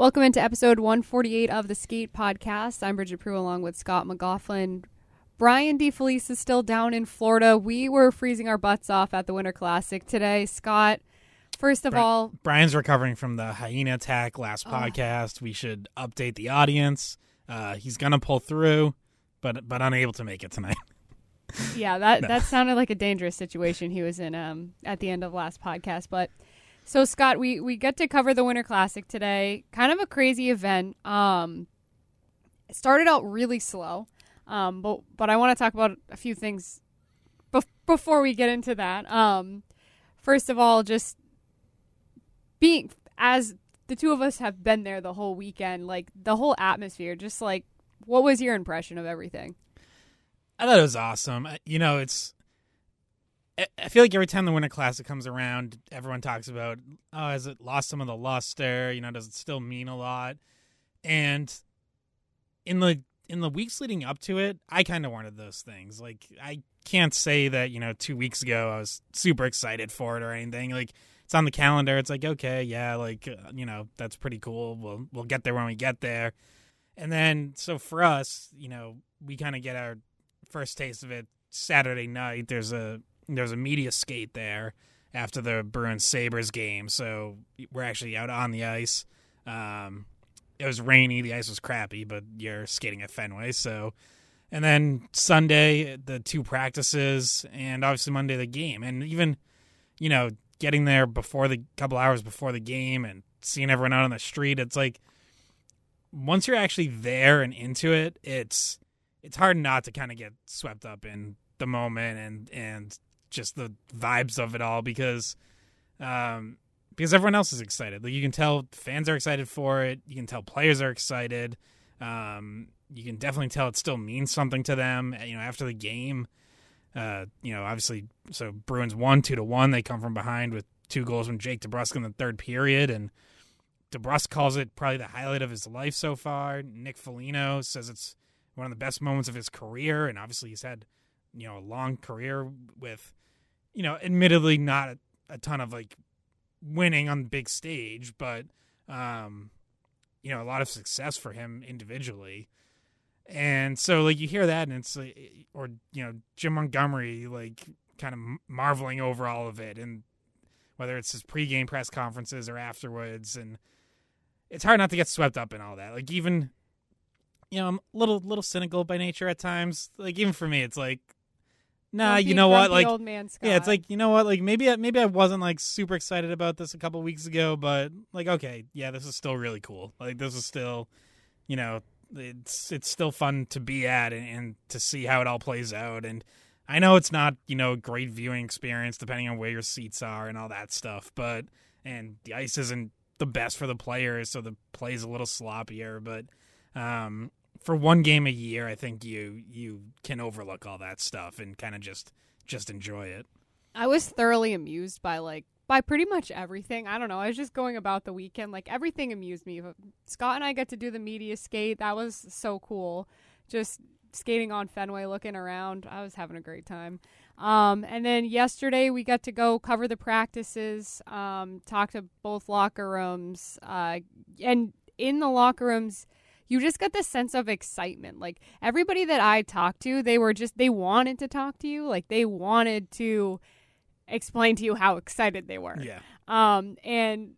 Welcome into episode 148 of the Skate Podcast. I'm Bridgette Proulx along with Scott McLaughlin. Brian DeFelice is still down in Florida. We were freezing our butts off at the Winter Classic today. Scott, first of Bri- all, Brian's recovering from the hyena attack last podcast. We should update the audience. Uh, he's gonna pull through, but but unable to make it tonight. yeah, that that sounded like a dangerous situation he was in um, at the end of last podcast. But so Scott, we we get to cover the Winter Classic today. Kind of a crazy event. Um, started out really slow, um, but but I want to talk about a few things bef- before we get into that. Um, first of all, just being as the two of us have been there the whole weekend, like the whole atmosphere, just like what was your impression of everything? I thought it was awesome. Uh, You know, it's. I- feel like every time the Winter Classic comes around, everyone talks about, oh, has it lost some of the luster? You know, does it still mean a lot? And in the in the weeks leading up to it, I kind of wanted those things. Like, I can't say that you know, two weeks ago I was super excited for it or anything. Like, it's on the calendar. It's like, okay, yeah, like uh, you know, that's pretty cool. We'll we'll get there when we get there. And then, so for us, you know, we kind of get our first taste of it Saturday night. There's a there's a media skate there after the Bruins Sabres game, so we're actually out on the ice. Um, it was rainy, the ice was crappy, but you're skating at Fenway, so. And then Sunday, the two practices, and obviously Monday the game, and even you know getting there before the couple hours before the game and seeing everyone out on the street. It's like once you're actually there and into it, it's it's hard not to kind of get swept up in the moment and and just the vibes of it all because um because everyone else is excited. Like you can tell fans are excited for it. You can tell players are excited. Um you can definitely tell it still means something to them, you know, after the game. Uh, you know, obviously so Bruins won two to one. They come from behind with two goals from Jake DeBrusk in the third period and DeBrusk calls it probably the highlight of his life so far. Nick Foligno says it's one of the best moments of his career, and obviously he's had you know a long career with you know admittedly not a, a ton of like winning on the big stage, but um, you know a lot of success for him individually. And so like you hear that, and it's like, or you know Jim Montgomery like kind of marveling over all of it, and whether it's his pregame press conferences or afterwards, and it's hard not to get swept up in all that. Like even, you know, I'm a little little cynical by nature at times. Like even for me, it's like, nah, you know what? Like, old man Scott. yeah, it's like you know what? Like maybe I, maybe I wasn't like super excited about this a couple weeks ago, but like okay, yeah, this is still really cool. Like this is still, you know, it's it's still fun to be at and, and to see how it all plays out. And I know it's not you know a great viewing experience depending on where your seats are and all that stuff, but and the ice isn't the best for the players, so the play's a little sloppier. But um, for one game a year, I think you you can overlook all that stuff and kind of just just enjoy it. I was thoroughly amused by like by pretty much everything. I don't know. I was just going about the weekend. Like everything amused me. Scott and I got to do the media skate. That was so cool. Just skating on Fenway, looking around. I was having a great time. Um, and then yesterday we got to go cover the practices, um, talk to both locker rooms, uh, and in the locker rooms, you just got this sense of excitement. Like everybody that I talked to, they were just they wanted to talk to you. Like they wanted to explain to you how excited they were. Yeah. Um, and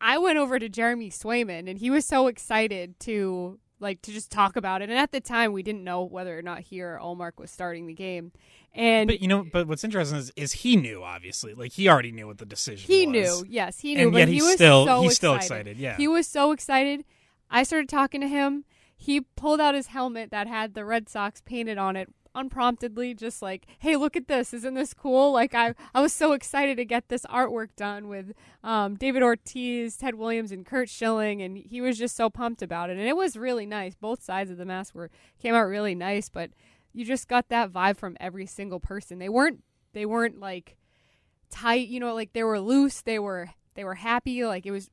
I went over to Jeremy Swayman, and he was so excited to like to just talk about it. And at the time, we didn't know whether or not he or Ullmark was starting the game. And But you know, but what's interesting is, is he knew obviously, like he already knew what the decision. Was. He was. knew, yes, he knew. and but yet he was still so he's still excited. excited. Yeah, He was so excited. I started talking to him. He pulled out his helmet that had the Red Sox painted on it unpromptedly just like hey look at this. Isn't this cool? Like i i was so excited to get this artwork done with um, david ortiz ted williams and curt schilling and he was just so pumped about it. And it was really nice. Both sides of the mask were came out really nice but you just got that vibe from every single person. They weren't they weren't like tight you know like they were loose. They were they were happy. Like it was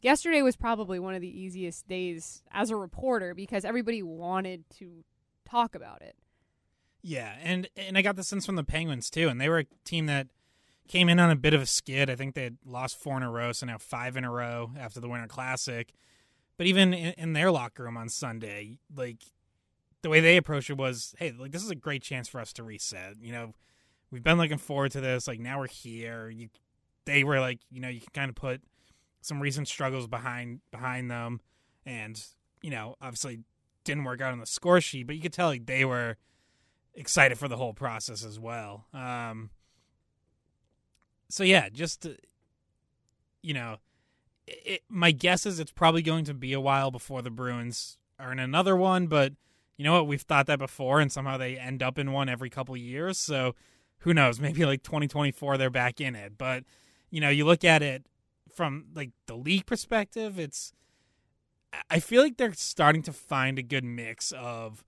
yesterday was probably one of the easiest days as a reporter because everybody wanted to talk about it Yeah, and and I got the sense from the Penguins too, and they were a team that came in on a bit of a skid. I think they had lost four in a row, so now five in a row after the Winter Classic. But even in, in their locker room on Sunday, like the way they approached it was, hey, like this is a great chance for us to reset. You know, we've been looking forward to this. Like now we're here. You, they were like, you know, you can kind of put some recent struggles behind behind them, and you know, obviously didn't work out on the score sheet, but you could tell like they were excited for the whole process as well. Um, so yeah, just uh, you know, it, my guess is it's probably going to be a while before the Bruins are in another one. But you know what? We've thought that before, and somehow they end up in one every couple years. So who knows? Maybe like 2024 they're back in it. But you know, you look at it from like the league perspective, it's I feel like they're starting to find a good mix of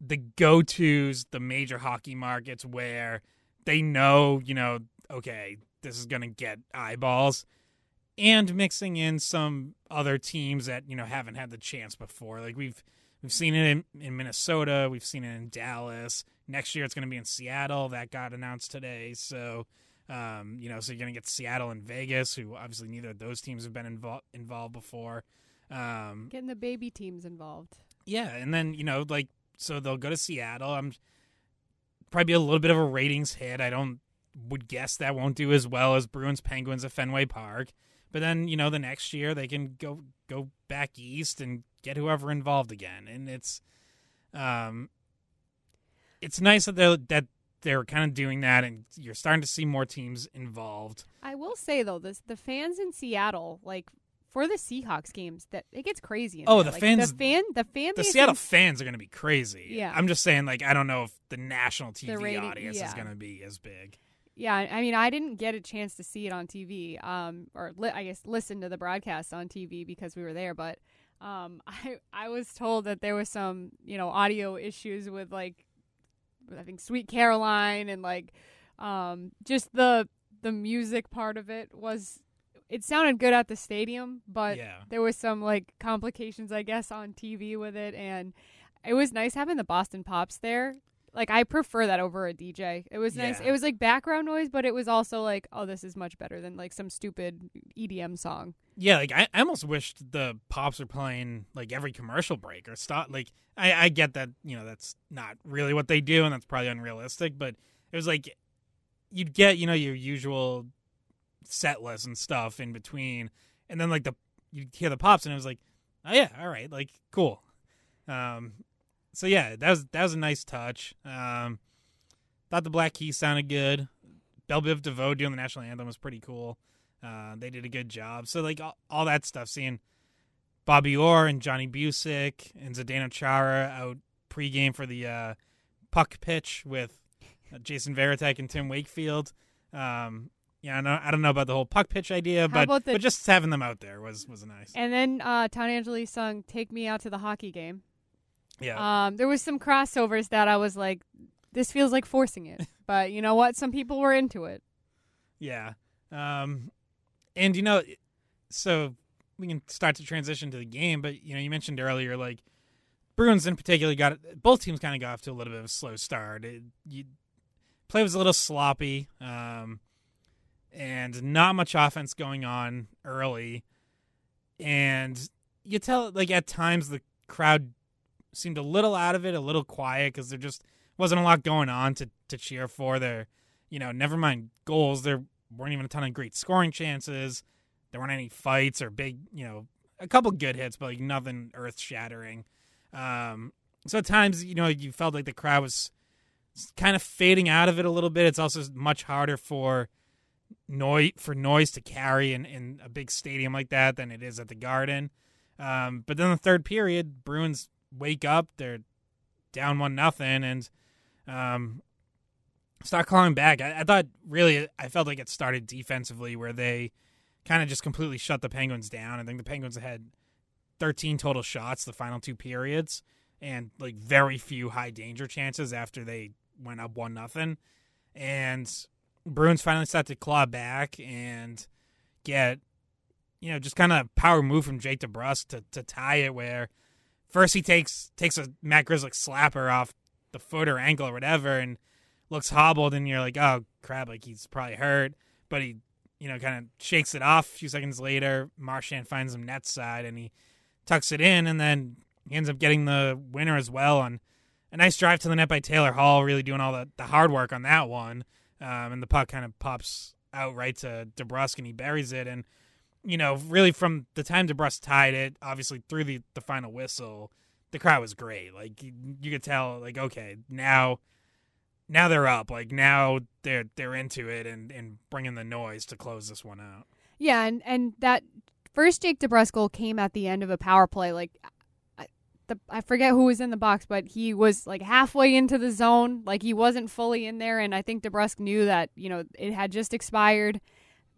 the go tos, the major hockey markets where they know, you know, okay, this is going to get eyeballs, and mixing in some other teams that you know haven't had the chance before. Like we've we've seen it in, in Minnesota, we've seen it in Dallas. Next year it's going to be in Seattle. That got announced today. So, um, you know, so you're going to get Seattle and Vegas, who obviously neither of those teams have been invo- involved before. Um, getting the baby teams involved yeah, and then you know, like, so they'll go to Seattle. I'm probably be a little bit of a ratings hit. I don't would guess that won't do as well as Bruins Penguins at Fenway Park. But then you know, the next year they can go go back east and get whoever involved again, and it's um, it's nice that they're that they're kind of doing that, and you're starting to see more teams involved. I will say though, this the fans in Seattle, like for the Seahawks games, that it gets crazy. In Oh, there. the Like, fans- the fan, the fan The Seattle in- fans are going to be crazy. Yeah. I'm just saying, like, I don't know if the national TV rating- audience is going to be as big. Yeah, I mean, I didn't get a chance to see it on TV, um, or li- I guess listen to the broadcast on TV because we were there. But um, I I was told that there was some you know audio issues with like I think Sweet Caroline and like um, just the the music part of it was it sounded good at the stadium, but Yeah. there was some like complications I guess on TV with it, and it was nice having the Boston Pops there. Like I prefer that over a DJ. It was nice. Yeah. It was like background noise, but it was also like, oh, this is much better than like some stupid EDM song. Yeah, like I, I almost wished the pops were playing like every commercial break or stop. Like I, I get that you know that's not really what they do, and that's probably unrealistic. But it was like you'd get you know your usual set list and stuff in between, and then like the you'd hear the pops, and it was like, oh yeah, all right, like cool. Um, so yeah, that was that was a nice touch. Um, thought the Black Keys sounded good. Belle Biv DeVoe doing the national anthem was pretty cool. Uh, they did a good job. So like all, all that stuff, seeing Bobby Orr and Johnny Bucyk and Zdeno Chara out pregame for the uh, puck pitch with uh, Jason Varitek and Tim Wakefield. Um, yeah, I, know, I don't know about the whole puck pitch idea, but the- but just having them out there was was nice. And then uh, Ton Angeli sung "Take Me Out to the Hockey Game." Yeah, Um, there was some crossovers that I was like, this feels like forcing it, but you know what? Some people were into it. Yeah. Um, and you know, so we can start to transition to the game, but you know, you mentioned earlier, like Bruins in particular got both teams kind of got off to a little bit of a slow start. It, you, play was a little sloppy, um, and not much offense going on early, and you tell like at times the crowd seemed a little out of it, a little quiet because there just wasn't a lot going on to to cheer for. There, you know, never mind goals. There weren't even a ton of great scoring chances. There weren't any fights or big, you know, a couple good hits, but like nothing earth shattering. Um, so at times, you know, you felt like the crowd was kind of fading out of it a little bit. It's also much harder for noise for noise to carry in, in a big stadium like that than it is at the Garden. Um, but then the third period, Bruins wake up. They're down one nothing, and um, start calling back. I, I, thought really, I felt like it started defensively where they kind of just completely shut the Penguins down. I think the Penguins had 13 total shots the final two periods, and like very few high danger chances after they went up one nothing, and Bruins finally started to claw back and get you know, just kind of power move from Jake DeBrusk to, to tie it where first he takes takes a Matt Grzelcyk slapper off the foot or ankle or whatever and looks hobbled and you're like, oh crap, like he's probably hurt. But he, you know, kind of shakes it off a few seconds later. Marchand finds him net side and he tucks it in and then he ends up getting the winner as well on a nice drive to the net by Taylor Hall, really doing all the, the hard work on that one. Um, and the puck kind of pops out right to DeBrusk and he buries it. And you know, really from the time DeBrusk tied it, obviously through the, the final whistle, the crowd was great. Like you, you could tell, like okay, now, now they're up. Like now they're they're into it and and bringing the noise to close this one out. Yeah, and and that first Jake DeBrusk goal came at the end of a power play. Like I, the I forget who was in the box, but he was like halfway into the zone. Like he wasn't fully in there, and I think DeBrusk knew that you know it had just expired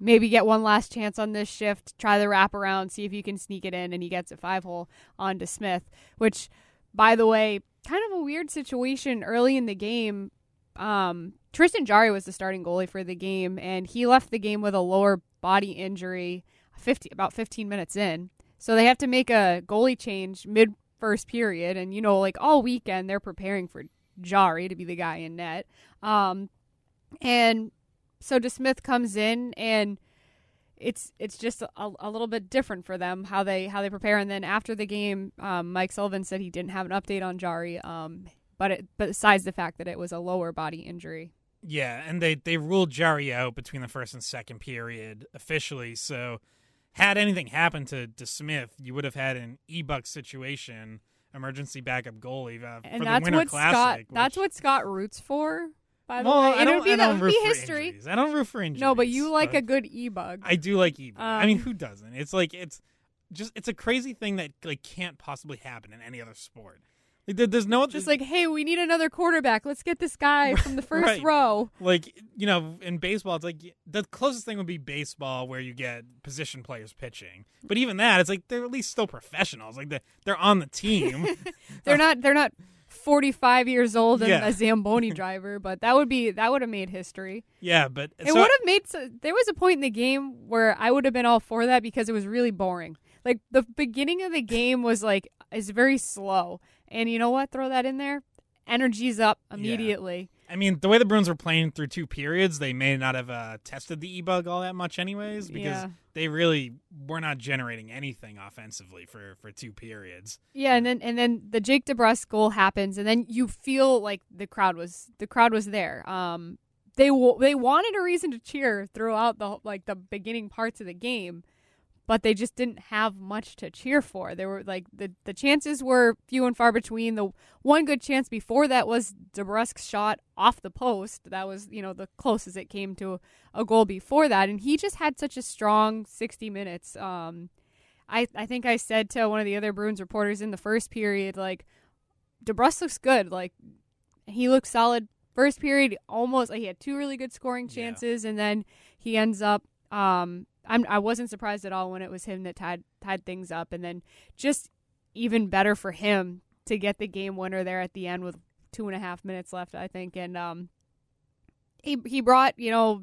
maybe get one last chance on this shift, try the wrap around, see if you can sneak it in, and he gets a five hole onto Smith, which, by the way, kind of a weird situation early in the game. Um, Tristan Jarry was the starting goalie for the game, and he left the game with a lower body injury 50, about 15 minutes in. So they have to make a goalie change mid first period, and you know, like all weekend, they're preparing for Jarry to be the guy in net. Um, and so DeSmith comes in and it's it's just a, a little bit different for them how they how they prepare. And then after the game, um, Mike Sullivan said he didn't have an update on Jarry um, but it, besides the fact that it was a lower body injury. Yeah, and they they ruled Jarry out between the first and second period officially. So had anything happened to DeSmith, you would have had an e-bug situation, emergency backup goalie uh, and for that's the Winter what Classic. Scott. which- That's what Scott roots for. By the well, way, I it don't, would be that would be history. injuries. I don't root for injuries. No, but you like but a good e-bug. I do like e mean, Um, I mean, who doesn't? It's like it's just it's a crazy thing that like can't possibly happen in any other sport. There's no Just like, hey, we need another quarterback. Let's get this guy from the first Right. row. like you know in baseball it's like the closest thing would be baseball where you get position players pitching but even that it's like they're at least still professionals like they're, they're on the team They're not. They're not. 45 years old and Yeah. a Zamboni driver, but that would be that would have made history. yeah but It so- would have made so, there was a point in the game where I would have been all for that because it was really boring. Like the beginning of the game was like is very slow. And you know what? Throw that in there. Energy's up immediately. I mean the way the Bruins were playing through two periods they may not have uh, tested the e-bug all that much anyways because Yeah. they really were not generating anything offensively for for two periods Yeah, and then and then the Jake DeBrusk goal happens, and then you feel like the crowd was the crowd was there. Um, they w- they wanted a reason to cheer throughout the like the beginning parts of the game, but they just didn't have much to cheer for. There were like the the chances were few and far between. The one good chance before that was DeBrusk's shot off the post. That was you know the closest it came to a goal before that, and he just had such a strong sixty minutes. Um, I, I think I said to one of the other Bruins reporters in the first period, like, DeBrusk looks good. Like, he looks solid. First period, almost, he had two really good scoring Yeah. chances, and then he ends up, um, I'm, I wasn't surprised at all when it was him that tied, tied things up. And then just even better for him to get the game winner there at the end with two and a half minutes left, I think. And, um, he, he brought, you know,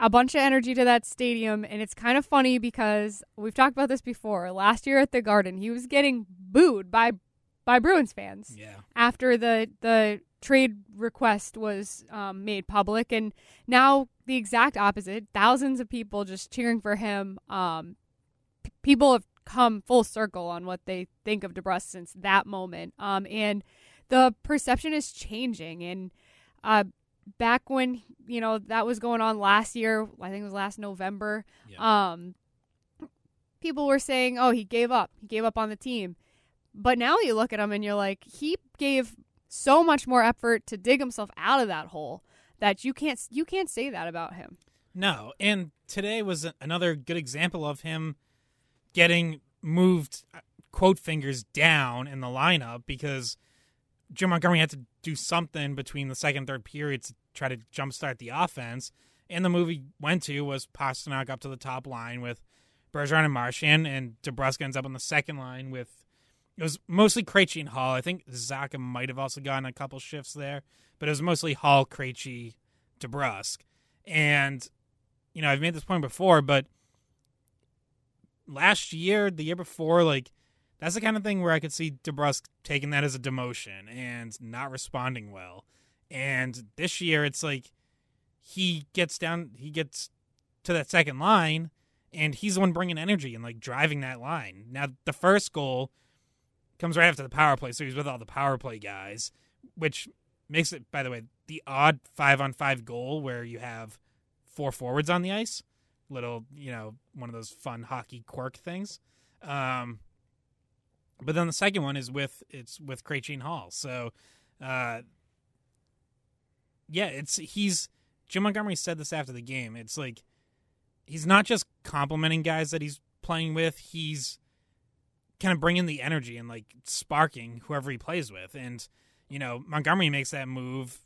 a bunch of energy to that stadium and it's kind of funny because we've talked about this before last year at the garden he was getting booed by by bruins fans yeah after the the trade request was um, made public and now the exact opposite. Thousands of people just cheering for him. Um, p- people have come full circle on what they think of DeBrusk since that moment. Um, and the perception is changing and uh, back when you know that was going on last year i think it was last november Yeah. um people were saying oh he gave up. He gave up on the team. But now you look at him and you're like, he gave so much more effort to dig himself out of that hole that you can't you can't say that about him. No, and today was another good example of him getting moved uh, quote fingers down in the lineup because Jim Montgomery had to do something between the second and third periods to try to jumpstart the offense. And the move he went to was Pastrnak up to the top line with Bergeron and Marchand, and DeBrusk ends up on the second line with it was mostly Krejci and Hall. I think Zacha might have also gotten a couple shifts there, but it was mostly Hall, Krejci, DeBrusk. And, you know, I've made this point before, but last year, the year before, like, that's the kind of thing where I could see DeBrusk taking that as a demotion and not responding well. And this year, it's like he gets down, he gets to that second line, and he's the one bringing energy and like driving that line. Now, the first goal comes right after the power play, so he's with all the power play guys, which makes it, by the way, the odd five on five goal where you have four forwards on the ice. Little, you know, one of those fun hockey quirk things. Um, but then the second one is with it's with Krejci Hall. So, uh, yeah, it's he's Jim Montgomery said this after the game. It's like he's not just complimenting guys that he's playing with. He's kind of bringing the energy and like sparking whoever he plays with. And you know Montgomery makes that move,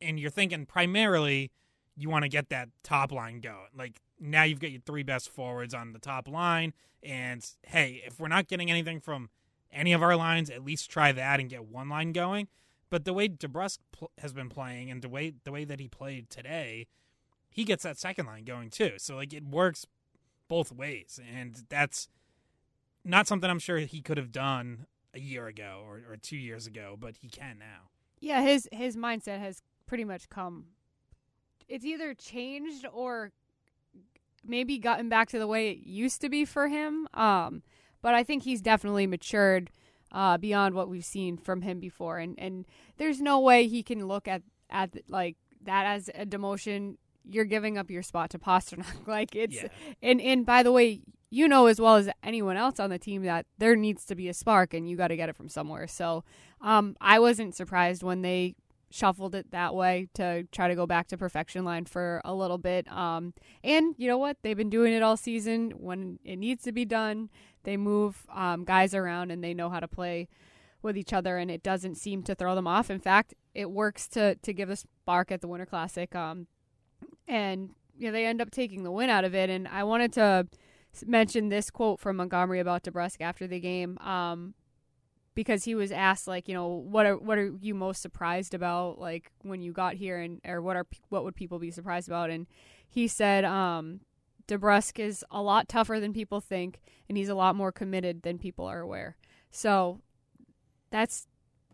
and you're thinking primarily you want to get that top line going. Like now you've got your three best forwards on the top line, and hey, if we're not getting anything from any of our lines, at least try that and get one line going. But the way DeBrusk pl- has been playing and the way the way that he played today, he gets that second line going too. So like it works both ways, and that's not something I'm sure he could have done a year ago or, or two years ago, but he can now. Yeah, his his mindset has pretty much come. It's either changed or maybe gotten back to the way it used to be for him. Um, but I think he's definitely matured uh, beyond what we've seen from him before, and and there's no way he can look at at like that as a demotion. You're giving up your spot to Pastrnak. like it's Yeah. and and by the way, you know as well as anyone else on the team that there needs to be a spark, and you got to get it from somewhere. So um, I wasn't surprised when they shuffled it that way to try to go back to perfection line for a little bit. Um, and you know what? They've been doing it all season. When it needs to be done, they move um, guys around and they know how to play with each other, and it doesn't seem to throw them off. In fact, it works to to give a spark at the Winter Classic. Um, and you know they end up taking the win out of it. And I wanted to s- mention this quote from Montgomery about DeBrusk after the game. Um, because he was asked like you know what are what are you most surprised about like when you got here and or what are what would people be surprised about and he said um DeBrusk is a lot tougher than people think and he's a lot more committed than people are aware so that's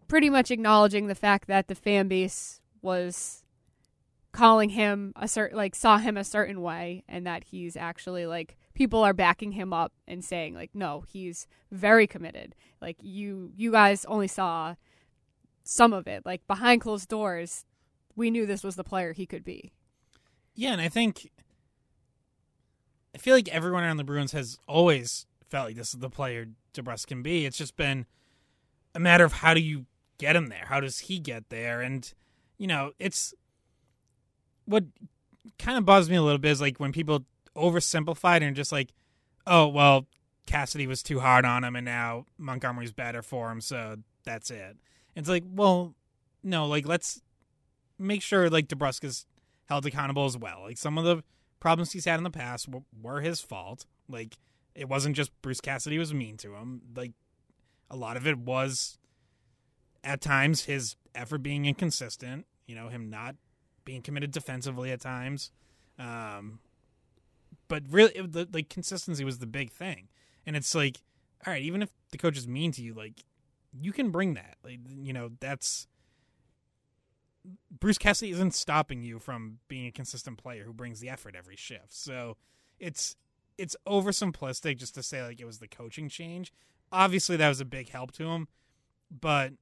pretty much acknowledging the fact that the fan base was calling him a certain like saw him a certain way and that he's actually like people are backing him up and saying like no he's very committed like you you guys only saw some of it like behind closed doors we knew this was the player he could be Yeah, and I think I feel like everyone around the Bruins has always felt like this is the player DeBrusk can be. It's just been a matter of how do you get him there? How does he get there? And you know, it's what kind of bugs me a little bit is like when people oversimplify it and just like, oh well, Cassidy was too hard on him, and now Montgomery's better for him, so that's it. It's like, well, no, like let's make sure like DeBrusk held accountable as well. Like some of the problems he's had in the past were, were his fault. Like it wasn't just Bruce Cassidy was mean to him. Like a lot of it was at times his effort being inconsistent. You know, him not being committed defensively at times. Um, but really, it, the like consistency was the big thing. And it's like, all right, even if the coach is mean to you, like you can bring that. Like you know, that's Bruce Cassidy isn't stopping you from being a consistent player who brings the effort every shift. So it's it's oversimplistic just to say like it was the coaching change. Obviously, that was a big help to him, but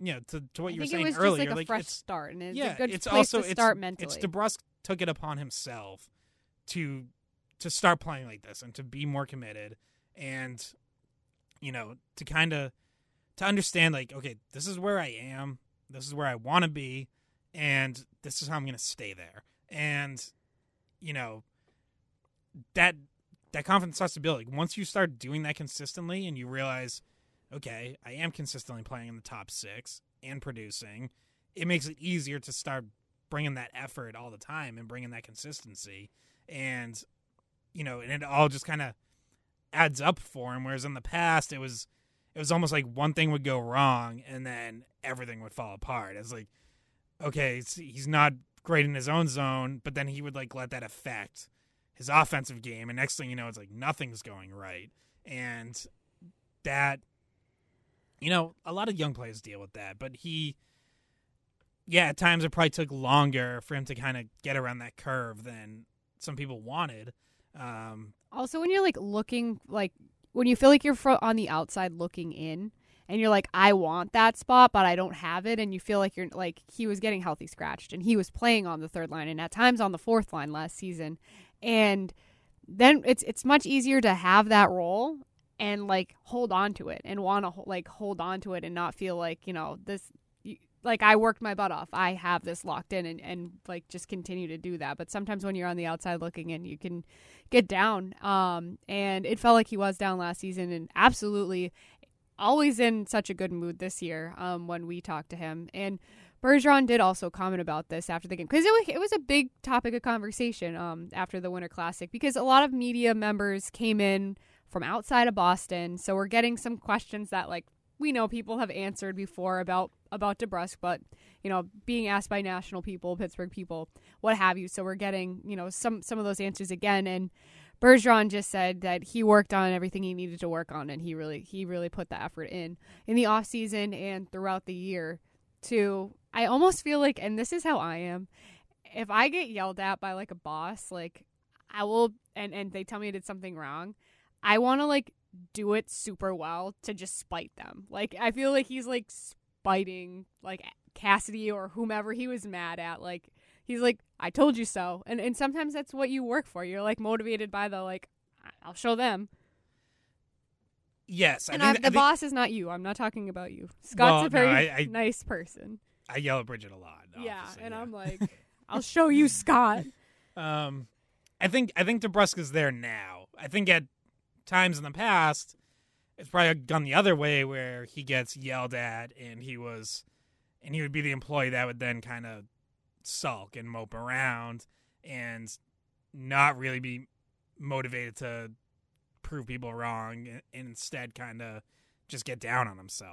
you know, to, to what I you were saying was earlier, just like a fresh it's start and it's yeah, a good it's place also to start it's, mentally It's DeBrusk took it upon himself to to start playing like this and to be more committed and you know to kind of to understand like, okay, this is where I am, this is where I want to be, and this is how I'm going to stay there. And you know, that that confidence starts to build. Like once you start doing that consistently, and you realize, okay, I am consistently playing in the top six and producing, it makes it easier to start bringing that effort all the time and bringing that consistency. And you know, and it all just kind of adds up for him. Whereas in the past, it was it was almost like one thing would go wrong and then everything would fall apart. It's like, okay, he's not great in his own zone, but then he would like let that affect his offensive game, and next thing you know, it's like nothing's going right, and that, you know, a lot of young players deal with that, but he. Yeah, at times it probably took longer for him to kind of get around that curve than some people wanted. Um, also, when you're like looking, like when you feel like you're on the outside looking in, and you're like, I want that spot, but I don't have it, and you feel like you're like he was getting healthy scratched, and he was playing on the third line, and at times on the fourth line last season, and then it's it's much easier to have that role and like hold on to it and want to like hold on to it and not feel like you know this like I worked my butt off. I have this locked in and, and like just continue to do that. But sometimes when you're on the outside looking in, you can get down. Um, and it felt like he was down last season and absolutely always in such a good mood this year um, when we talked to him. And Bergeron did also comment about this after the game because it was, it was a big topic of conversation um, after the Winter Classic because a lot of media members came in from outside of Boston. So we're getting some questions that like we know people have answered before about about DeBrusk, but you know, being asked by national people, Pittsburgh people, what have you. So we're getting you know some some of those answers again, and Bergeron just said that he worked on everything he needed to work on, and he really he really put the effort in in the off season and throughout the year. To I almost feel like, and this is how I am. If I get yelled at by like a boss, like I will, and and they tell me I did something wrong, I want to like do it super well to just spite them. Like I feel like he's like spiting like Cassidy or whomever he was mad at. Like he's like, I told you so. And and sometimes that's what you work for. You're like motivated by the like, I'll show them. Yes, and I the I think, boss is not you. I'm not talking about you. Scott's well, a very no, I, I, nice person. I yell at Bridget a lot. Yeah, and yeah. I'm like, I'll show you, Scott. Um, I think I think DeBrusk is there now. I think at times in the past, it's probably gone the other way where he gets yelled at and he was, and he would be the employee that would then kind of sulk and mope around and not really be motivated to prove people wrong and instead kind of just get down on himself.